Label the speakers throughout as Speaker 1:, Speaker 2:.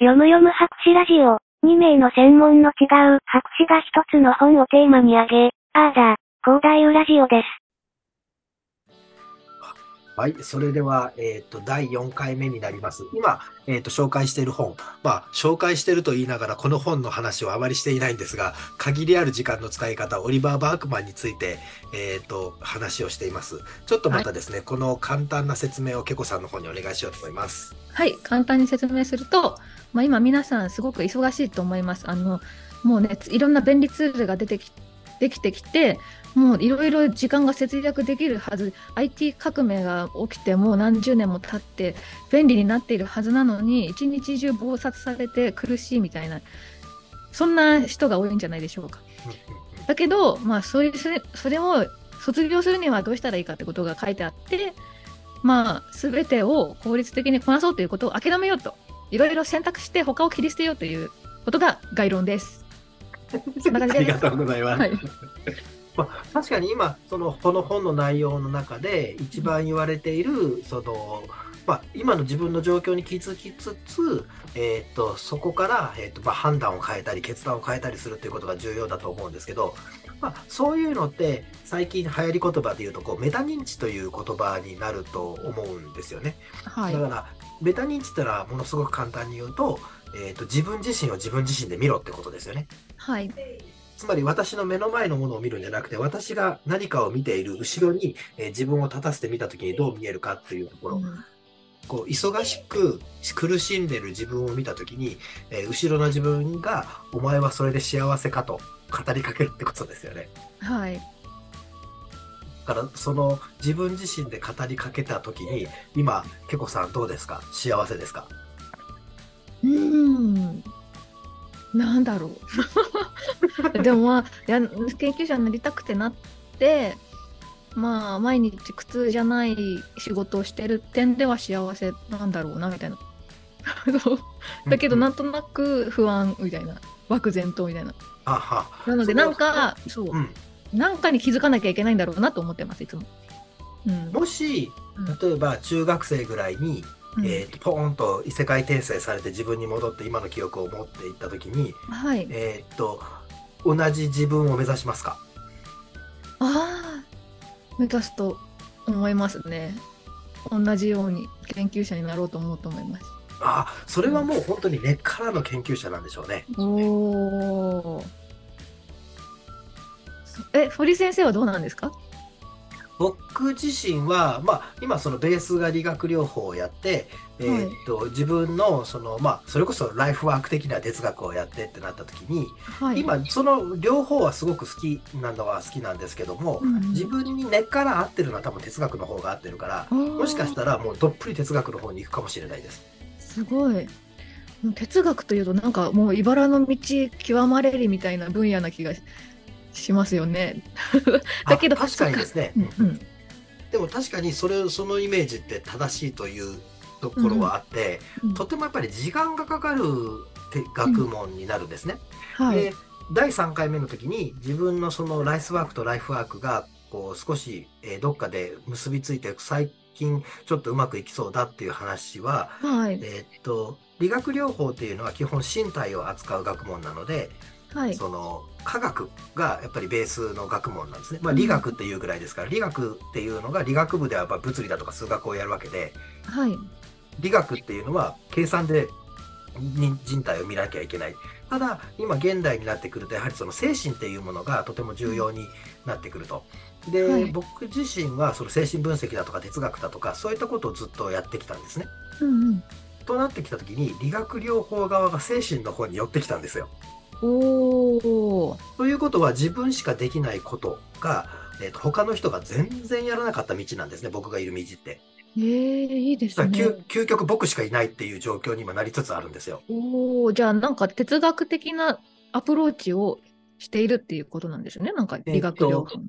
Speaker 1: 読む読む博士ラジオ。2名の専門の違う博士が一つの本をテーマに挙げ、あーだ、広大ウラジオです。
Speaker 2: はい。それでは、えっ、ー、と、第4回目になります。今、えっ、ー、と、紹介している本。まあ、紹介していると言いながら、この本の話をあまりしていないんですが、限りある時間の使い方、オリバー・バークマンについて、えっ、ー、と、話をしています。ちょっとまたですね、はい、この簡単な説明をけこさんの方にお願いしようと思います。
Speaker 3: はい。簡単に説明すると、まあ、今皆さんすごく忙しいと思います。あの、もうね、いろんな便利ツールが出てきできてきて、もういろいろ時間が節約できるはず IT 革命が起きてもう何十年も経って便利になっているはずなのに一日中暴殺されて苦しいみたいなそんな人が多いんじゃないでしょうか。だけど、まあ、それそれそれを卒業するにはどうしたらいいかってことが書いてあってまあ全てを効率的にこなそうということを諦めようといろいろ選択して他を切り捨てようということが概論です。
Speaker 2: そんな感じ。ありがとうございます。はい まあ、確かに今そのこの本の内容の中で一番言われているその、まあ、今の自分の状況に気づきつつ、えーと、そこから、えーとまあ、判断を変えたり決断を変えたりするということが重要だと思うんですけど、まあ、そういうのって最近流行り言葉で言うとこうメタ認知という言葉になると思うんですよね。はい、だからメタ認知ってのはものすごく簡単に言うと,、えーと自分自身を自分自身で見ろってことですよね。
Speaker 3: はい
Speaker 2: つまり私の目の前のものを見るんじゃなくて、私が何かを見ている後ろに、えー、自分を立たせてみたときにどう見えるかっていうところ。うん、こう忙しく苦しんでる自分を見たときに、えー、後ろの自分が、お前はそれで幸せかと語りかけるってことですよね。
Speaker 3: はい。
Speaker 2: だからその自分自身で語りかけたときに、今、けこさんどうですか？幸せですか？
Speaker 3: うん。なんだろう。でもまあや研究者になりたくてなってまあ毎日苦痛じゃない仕事をしてる点では幸せなんだろうなみたいな。だけどなんとなく不安みたいな漠然とみたいな。なのでなんかそう、うん、なんかに気づかなきゃいけないんだろうなと思ってますいつも、
Speaker 2: うん、もし例えば中学生ぐらいにえーと、ポーンと異世界転生されて自分に戻って今の記憶を持っていった時に、
Speaker 3: はい、
Speaker 2: えーと、同じ自分を目指しますか？
Speaker 3: ああ目指すと思いますね。同じように研究者になろうと思うと思います。
Speaker 2: ああそれはもう本当に根っからの研究者なんでしょうね。
Speaker 3: おおえ堀先生はどうなんですか？
Speaker 2: 僕自身は、まあ、今そのベースが理学療法をやって、えー、っと自分のその、まあ、それこそライフワーク的な哲学をやってってなった時に、はい、今その両方はすごく好きなのは好きなんですけども、うん、自分に根っから合ってるのは多分哲学の方が合ってるからもしかしたらもうどっぷり哲学の方に行くかもしれないです。
Speaker 3: すごい。哲学というとなんかもう茨の道極まれりみたいな分野な気がしますよね。だけど
Speaker 2: 確かにですね、うん、でも確かにそれそのイメージって正しいというところはあって、うん、とてもやっぱり時間がかかる学問になるんですね。はい、で第3回目の時に自分のそのライスワークとライフワークがこう少し、えー、どっかで結びついて最近ちょっとうまくいきそうだっていう話は、はい、えー、っと理学療法っていうのは基本身体を扱う学問なので、はい、その科学がやっぱりベースの学問なんですね。まあ、理学っていうぐらいですから、うん、理学っていうのが理学部ではやっぱ物理だとか数学をやるわけで、
Speaker 3: はい、
Speaker 2: 理学っていうのは計算で人体を見なきゃいけない。ただ、今現代になってくると、やはりその精神っていうものがとても重要になってくると。で、はい、僕自身はその精神分析だとか哲学だとか、そういったことをずっとやってきたんですね。
Speaker 3: うんうん、
Speaker 2: となってきた時に、理学療法側が精神の方に寄ってきたんですよ。
Speaker 3: お
Speaker 2: ということは自分しかできないことが、えーと、他の人が全然やらなかった道なんですね僕がいる道って。
Speaker 3: えー、いいですね
Speaker 2: 究。究極僕しかいないっていう状況に今なりつつあるんですよ。
Speaker 3: おおじゃあなんか哲学的なアプローチをしているっていうことなんですねなんか理学療法。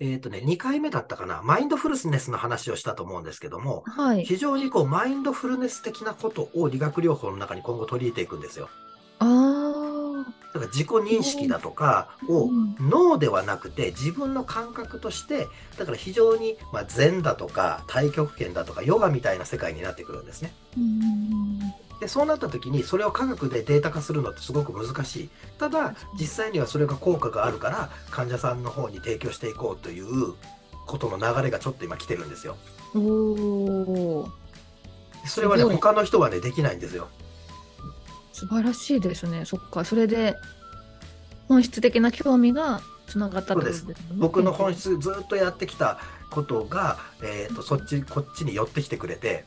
Speaker 2: えっ、ー、とね、2回目だったかな、マインドフルネスの話をしたと思うんですけども、
Speaker 3: はい、
Speaker 2: 非常にこうマインドフルネス的なことを理学療法の中に今後取り入れていくんですよ。から自己認識だとかを脳ではなくて自分の感覚としてだから非常にまあ禅だとか太極拳だとかヨガみたいな世界になってくるんですね。でそうなった時にそれを科学でデータ化するのってすごく難しいただ実際にはそれが効果があるから患者さんの方に提供していこうということの流れがちょっと今来てるんですよ。
Speaker 3: お
Speaker 2: それはね他の人はねできないんですよ。
Speaker 3: 素晴らしいですねそっかそれで本質的な興味がつながったってですね。
Speaker 2: 僕の本質ずっとやってきたことが、えーと、そっちこっちに寄ってきてくれて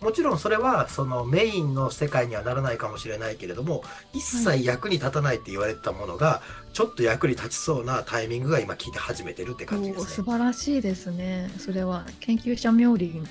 Speaker 2: もちろんそれはそのメインの世界にはならないかもしれないけれども一切役に立たないって言われてたものが、はい、ちょっと役に立ちそうなタイミングが今聞いて始めてるって感じですね。
Speaker 3: 素晴らしいですね。それは研究者冥利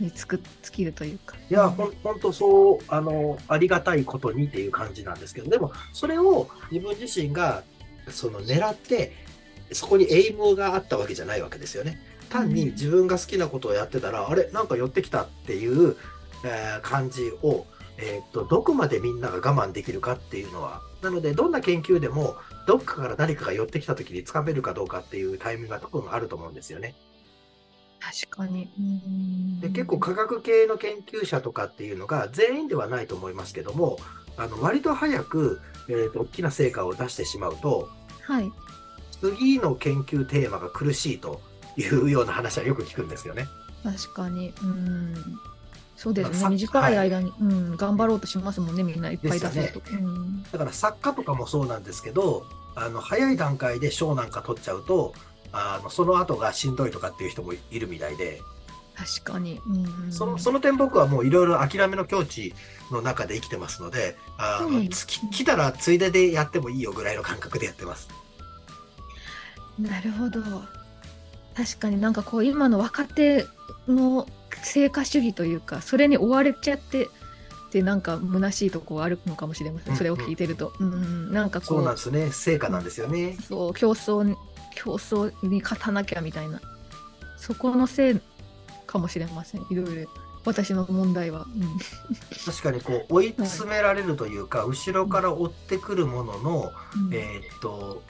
Speaker 3: につく尽きるというか。
Speaker 2: いや、ほん本当そうあのありがたいことにっていう感じなんですけどでもそれを自分自身がその狙ってそこにエイムがあったわけじゃないわけですよね。単に自分が好きなことをやってたら、うん、あれなんか寄ってきたっていう、えー、感じを、えー、っとどこまでみんなが我慢できるかっていうのはなのでどんな研究でもどっかから誰かが寄ってきた時につかめるかどうかっていうタイミングが多分あると思うんですよね。
Speaker 3: 確かに。
Speaker 2: で結構科学系の研究者とかっていうのが全員ではないと思いますけどもあの割と早く、えーと、大きな成果を出してしまうと、
Speaker 3: はい、
Speaker 2: 次の研究テーマが苦しいというような話はよく聞くんですよね。
Speaker 3: 確かに。うん。そうですね。短い間に、はい、うん、頑張ろうとしますもんねみんないっぱい出せると、ね。うん、
Speaker 2: だから作家とかもそうなんですけどあの早い段階で賞なんか取っちゃうとあのその後がしんどいとかっていう人もいるみたいで。
Speaker 3: 確かに、
Speaker 2: うん、そのその点僕はもういろいろ諦めの境地の中で生きてますのであの、うん、来たらついででやってもいいよぐらいの感覚でやってます。
Speaker 3: なるほど。確かになんかこう今の若手の成果主義というかそれに追われちゃってってなんか虚しいとこあるのかもしれません、それを聞いてると、うん、うん、なんかこう。
Speaker 2: そうなんですね。成果なんですよね。
Speaker 3: そう競争競争に勝たなきゃみたいな。そこのせいかもしれません。いろいろ。私の問題は、うん、
Speaker 2: 確かにこう追い詰められるというか、はい、後ろから追ってくるものの、うん、えー、っと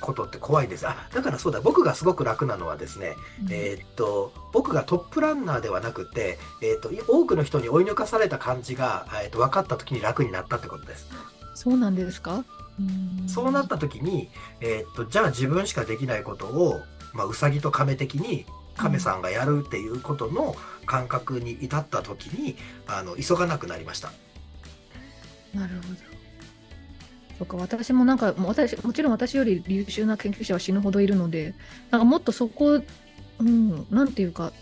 Speaker 2: ことって怖いです。あだからそうだ。僕がすごく楽なのはですね、うん、えー、っと僕がトップランナーではなくて、えー、っと多くの人に追い抜かされた感じが、えー、っと分かった時に楽になったってことです。
Speaker 3: そうなんですか？
Speaker 2: そうなった時に、えー、っとじゃあ自分しかできないことを、まあ、うさぎと亀的に亀さんがやるっていうことの感覚に至った時にあの急がなくなりました。
Speaker 3: なるほど。そうか私もなんか私もちろん私より優秀な研究者は死ぬほどいるのでなんかもっとそこ、うん、なんていうか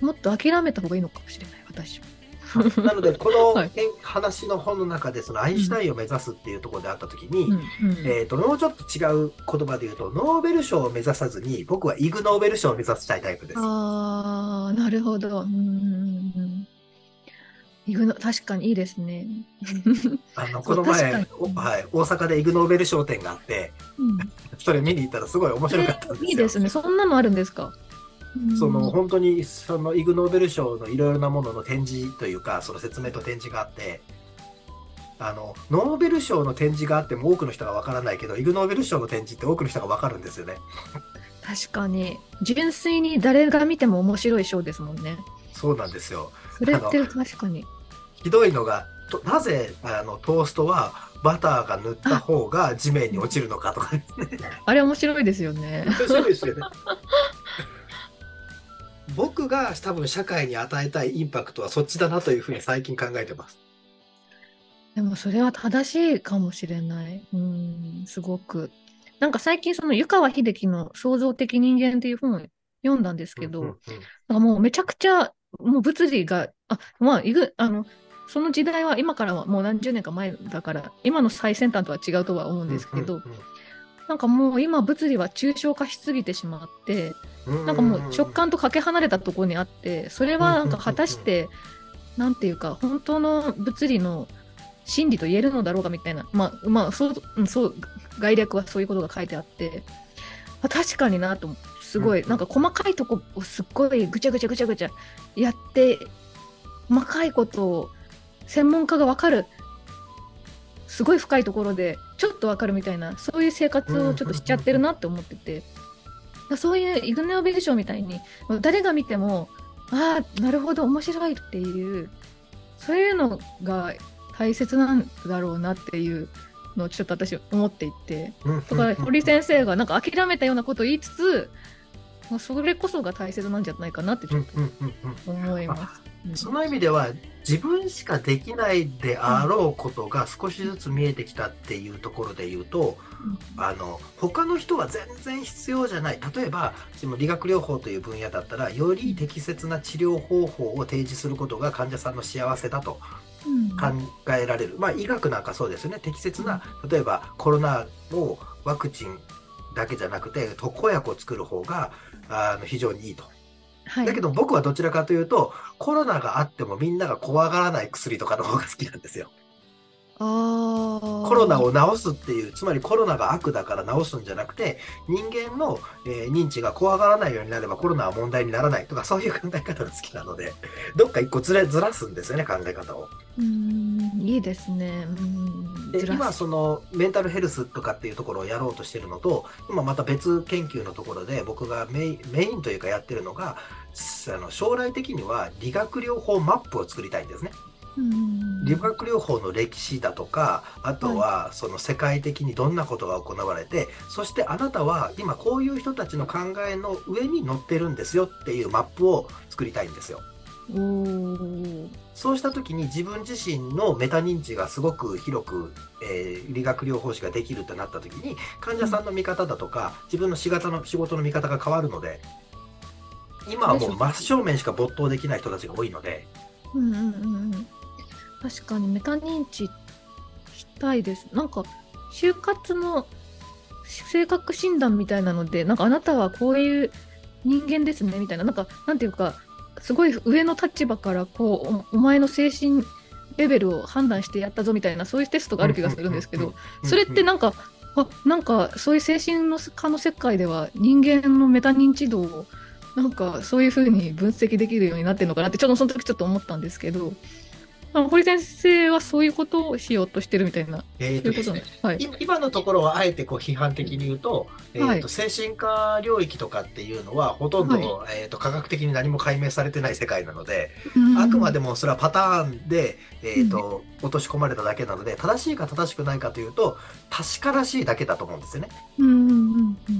Speaker 3: もっと諦めた方がいいのかもしれない私も。
Speaker 2: なので、この、はい、話の本の中で、そのアインシュタインを目指すっていうところであったときに、うんえっ、ー、と、もうちょっと違う言葉で言うと、ノーベル賞を目指さずに、僕はイグ・ノーベル賞を目指したいタイプです。
Speaker 3: ああ、なるほど。うん。イグノ確かにいいですね。
Speaker 2: あのこの前、はい、大阪でイグ・ノーベル賞展があって、うん、それ見に行ったらすごい面白かったんですよ。
Speaker 3: いいですね。そんなのあるんですか？
Speaker 2: その本当にそのイグ・ノーベル賞のいろいろなものの展示というかその説明と展示があってあのノーベル賞の展示があっても多くの人がわからないけどイグ・ノーベル賞の展示って多くの人がわかるんですよね。
Speaker 3: 確かに純粋に誰が見ても面白い賞ですもんね。
Speaker 2: そうなんですよ。
Speaker 3: それって確かに。
Speaker 2: ひどいのがなぜあのトーストはバターが塗った方が地面に落ちるのかとか、ね、
Speaker 3: あれ面白いですよね。
Speaker 2: 面白いですよね。僕が多分社会に与えたいインパクトはそっちだなというふうに最近考えてます。
Speaker 3: でもそれは正しいかもしれない。うん、すごく。なんか最近その湯川秀樹の創造的人間っていう本を読んだんですけど、うんうんうん、もうめちゃくちゃもう物理が、あ、まあ、いぐ、あの、その時代は今からはもう何十年か前だから、今の最先端とは違うとは思うんですけど、うんうんうん、なんかもう今物理は抽象化しすぎてしまって、なんかもう直感とかけ離れたところにあってそれはなんか果たしてなんていうか本当の物理の真理と言えるのだろうかみたいな。まあまあそうそう概略はそういうことが書いてあって。確かになとすごい。なんか細かいとこをすっごいぐちゃぐちゃぐちゃぐちゃやって細かいことを専門家が分かる。すごい深いところでちょっと分かるみたいなそういう生活をちょっとしちゃってるなって思ってて。そういうイグネオベル賞みたいに誰が見てもああなるほど面白いっていうそういうのが大切なんだろうなっていうのをちょっと私思っていて、だから堀先生がなんか諦めたようなことを言いつつ、まあ、それこそが大切なんじゃないかなってちょっと思います。
Speaker 2: その意味では自分しかできないであろうことが少しずつ見えてきたっていうところで言うと、うん、あの他の人は全然必要じゃない。例えばその理学療法という分野だったらより適切な治療方法を提示することが患者さんの幸せだと考えられる、うん、まあ医学なんかそうですよね。適切な例えばコロナをワクチンだけじゃなくて特効薬を作る方があの非常にいいと。はい、だけど僕はどちらかというとコロナがあってもみんなが怖がらない薬とかの方が好きなんですよ。コロナを治すっていうつまりコロナが悪だから治すんじゃなくて人間の、えー、認知が怖がらないようになればコロナは問題にならないとかそういう考え方が好きなのでどっか一個ずれずらすんですよね考え方を。
Speaker 3: うんいいですね。
Speaker 2: で今そのメンタルヘルスとかっていうところをやろうとしてるのと今また別研究のところで僕がメイメインというかやってるのがあの将来的には理学療法マップを作りたいんですね。理学療法の歴史だとかあとはその世界的にどんなことが行われて、はい、そしてあなたは今こういう人たちの考えの上に載ってるんですよっていうマップを作りたいんですよ。そうした時に自分自身のメタ認知がすごく広く、えー、理学療法士ができるとなった時に患者さんの見方だとか自分の仕事の仕事の見方が変わるので今はもう真正面しか没頭できない人たちが多いので。うんうんうん
Speaker 3: 確かにメタ認知したいです。なんか、就活の性格診断みたいなので、なんかあなたはこういう人間ですねみたいな、なんか、なんていうか、すごい上の立場からこうお、お前の精神レベルを判断してやったぞみたいな、そういうテストがある気がするんですけど、それってなんか、あなんかそういう精神の科の世界では人間のメタ認知度をなんかそういうふうに分析できるようになってるのかなってちょっとその時ちょっと思ったんですけど堀先生はそういうことをしようとしてるみたいな。えーとですね、
Speaker 2: はい、今のところはあえてこう批判的に言うと,、えーと精神科領域とかっていうのはほとんど、はい、えーと、科学的に何も解明されてない世界なので、あくまでもそれはパターンで、えーと、落とし込まれただけなので正しいか正しくないかというと確からしいだけだと思うんですよね。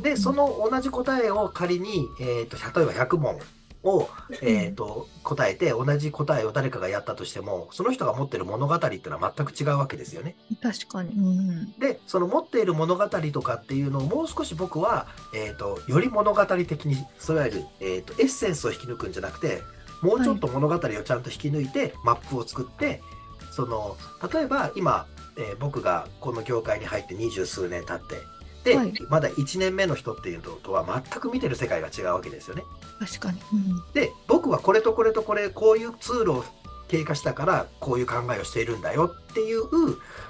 Speaker 2: でその同じ答えを仮に、えー、と例えば100問を、えーと、答えて同じ答えを誰かがやったとしてもその人が持ってる物語っていうのは全く違うわけですよね。
Speaker 3: 確かに、う
Speaker 2: ん、でその持っている物語とかっていうのをもう少し僕は、えーと、より物語的にいわゆる、えーと、エッセンスを引き抜くんじゃなくてもうちょっと物語をちゃんと引き抜いて、マップを作ってその例えば今、えー、僕がこの業界に入って二十数年経ってで、はい、まだ1年目の人っていうのとは全く見てる世界が違うわけですよね。
Speaker 3: 確かに、うん、
Speaker 2: で僕はこれとこれとこれこういうツールを経過したからこういう考えをしているんだよっていう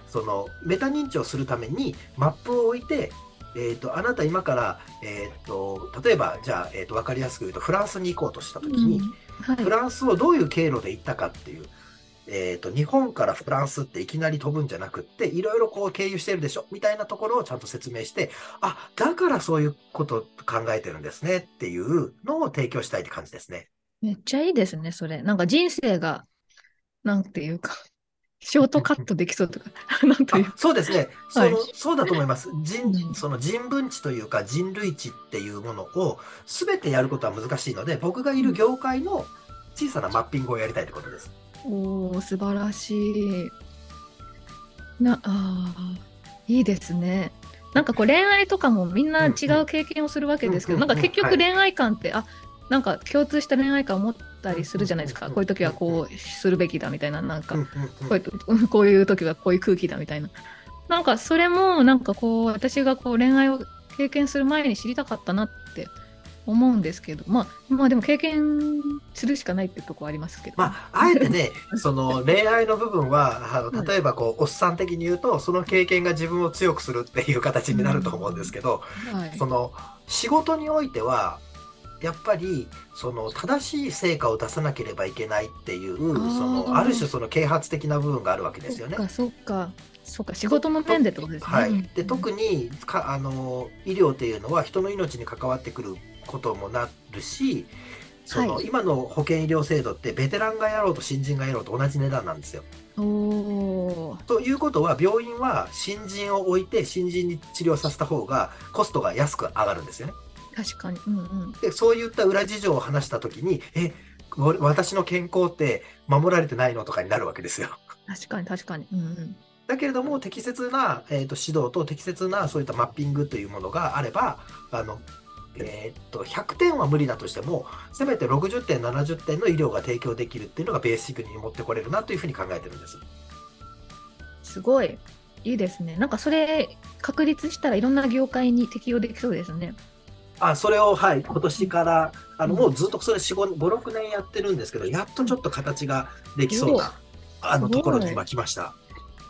Speaker 2: そのメタ認知をするためにマップを置いて、えーと、あなた今から、えーと、例えばじゃあ、えーと、分かりやすく言うとフランスに行こうとした時に、うん。はい、フランスをどういう経路で行ったかっていうえっ、ー、と、日本からフランスっていきなり飛ぶんじゃなくって、いろいろこう経由してるでしょみたいなところをちゃんと説明して、あ、だからそういうこと考えてるんですねっていうのを提供したいって感じですね。
Speaker 3: めっちゃいいですね、それ。なんか人生が、なんていうか、ショートカットできそうとか、なんという
Speaker 2: そうですね、はい、そのそうだと思います。人その人文知というか人類知っていうものを全てやることは難しいので、僕がいる業界の小さなマッピングをやりたいってことです。
Speaker 3: おお素晴らしい。なあいいですね。なんかこう恋愛とかもみんな違う経験をするわけですけど、なんか結局恋愛観って、はい、あなんか共通した恋愛観を持ったりするじゃないですか、こういう時はこうするべきだみたいな、なんかこういう こういう時はこういう空気だみたいな。なんかそれもなんかこう私がこう恋愛を経験する前に知りたかったなって思うんですけど、まあ、まあでも経験するしかないっていうところありますけど。
Speaker 2: まあ、あえてね、その恋愛の部分は、あの例えばこう、おっさん的に言うと、その経験が自分を強くするっていう形になると思うんですけど、はい、その仕事においては、やっぱりその正しい成果を出さなければいけないっていうそのある種その啓発的な部分があるわけですよね。
Speaker 3: そっかそうか仕事の面でってことですね。
Speaker 2: はい、で特にかあの医療っていうのは人の命に関わってくることもなるしその、はい、今の保険医療制度ってベテランがやろうと新人がやろうと同じ値段なんですよ。
Speaker 3: お
Speaker 2: ということは病院は新人を置いて新人に治療させた方がコストが安く上がるんですよね。
Speaker 3: 確かに、うんうん、
Speaker 2: でそういった裏事情を話した時にえ私の健康って守られてないのとかになるわけですよ。
Speaker 3: 確かに確かに。うんうん
Speaker 2: だけれども、適切な、えーと、指導と適切なそういったマッピングというものがあれば、あのえー、と100点は無理だとしても、せめて60点、70点の医療が提供できるっていうのがベーシックに持ってこれるなというふうに考えてるんです。
Speaker 3: すごい、いいですね。なんかそれ、確立したらいろんな業界に適用できそうですね。
Speaker 2: あそれを、はい、今年から、あのもうずっとそれ4、5、6年やってるんですけど、やっとちょっと形ができそうな、あのところに今来ました。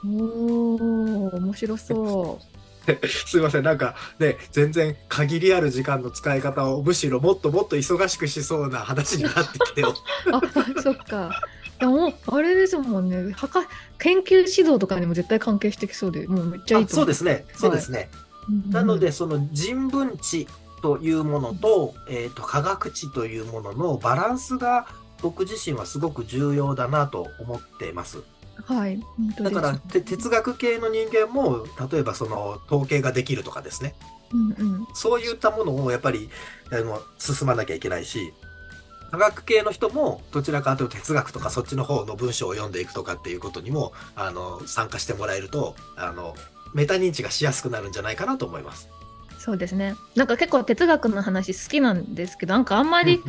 Speaker 3: おお、面白そう。
Speaker 2: すいません、なんかね、全然限りある時間の使い方をむしろもっともっと忙しくしそうな話になってきてよ。
Speaker 3: あ、そっか。でも、あれですもんね、はか研究指導とかにも絶対関係してきそうで、もうめっちゃいい
Speaker 2: そうですね、そうですね。はい、なので、その人文知というものと、えっ、ー、と、科学知というもののバランスが、僕自身はすごく重要だなと思ってます。
Speaker 3: はい、
Speaker 2: だから哲学系の人間も例えばその統計ができるとかですね、
Speaker 3: うんうん、
Speaker 2: そういったものをやっぱりあの進まなきゃいけないし科学系の人もどちらかというと哲学とかそっちの方の文章を読んでいくとかっていうことにもあの参加してもらえるとあのメタ認知がしやすくなるんじゃないかなと思います。
Speaker 3: そうですね。なんか結構哲学の話好きなんですけどなんかあんまり、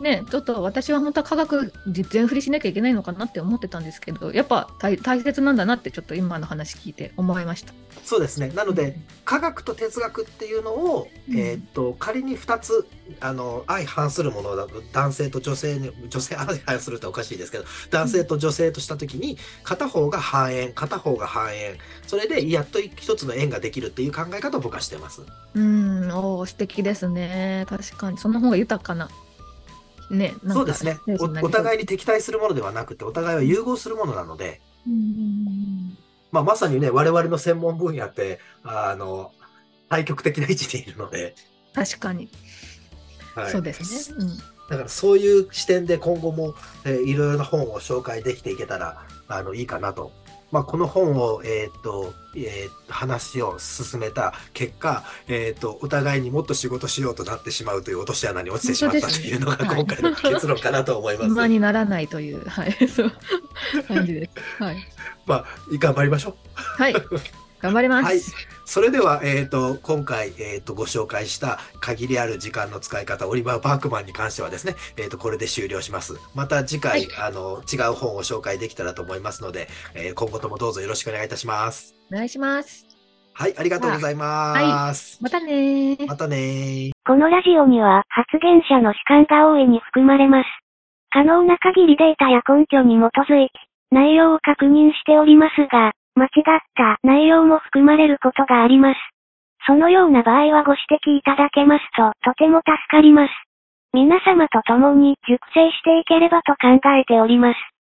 Speaker 3: ね、ちょっと私は本当は科学全振りしなきゃいけないのかなって思ってたんですけどやっぱ大切なんだなってちょっと今の話聞いて思いました。
Speaker 2: そうですね。なので、うん、科学と哲学っていうのを、うん、えー、っと仮に2つあの相反するものだと男性と女性に女性相反するっておかしいですけど男性と女性とした時に片方が半円片方が半円。それでやっと一つの円ができるっていう考え方を僕はしてます。
Speaker 3: うん。お素敵ですね。確かに。その方が豊かなね、
Speaker 2: そうですねお。お互いに敵対するものではなくて、お互いは融合するものなので、まあ、まさにね、我々の専門分野って、あの、対極的な位置にいるので。
Speaker 3: 確かに。はい、そうですね。うん、
Speaker 2: だからそういう視点で今後も、えー、いろいろな本を紹介できていけたら、あの、いいかなとまあ、この本を、えー、っと、えー、話を進めた結果、えー、っと、お互いにもっと仕事しようとなってしまうという落とし穴に落ちてしまったというのが今回の結論かなと思います。
Speaker 3: 馬にならないという、はい、そう感じです。はい。
Speaker 2: まあ、頑張りましょう。
Speaker 3: はい。頑張ります。はい
Speaker 2: それでは、えっ、ー、と、今回、えっ、ー、と、ご紹介した限りある時間の使い方、オリバー・バークマンに関してはですね、えっ、ー、と、これで終了します。また次回、はい、あの、違う本を紹介できたらと思いますので、え今後ともどうぞよろしくお願いいたします。
Speaker 3: お願いします。
Speaker 2: はい、ありがとうございます。
Speaker 3: はい、またね
Speaker 2: またね
Speaker 1: このラジオには発言者の主観が大いに含まれます。可能な限りデータや根拠に基づいて、内容を確認しておりますが、間違った内容も含まれることがあります。そのような場合はご指摘いただけますととても助かります。皆様と共に熟成していければと考えております。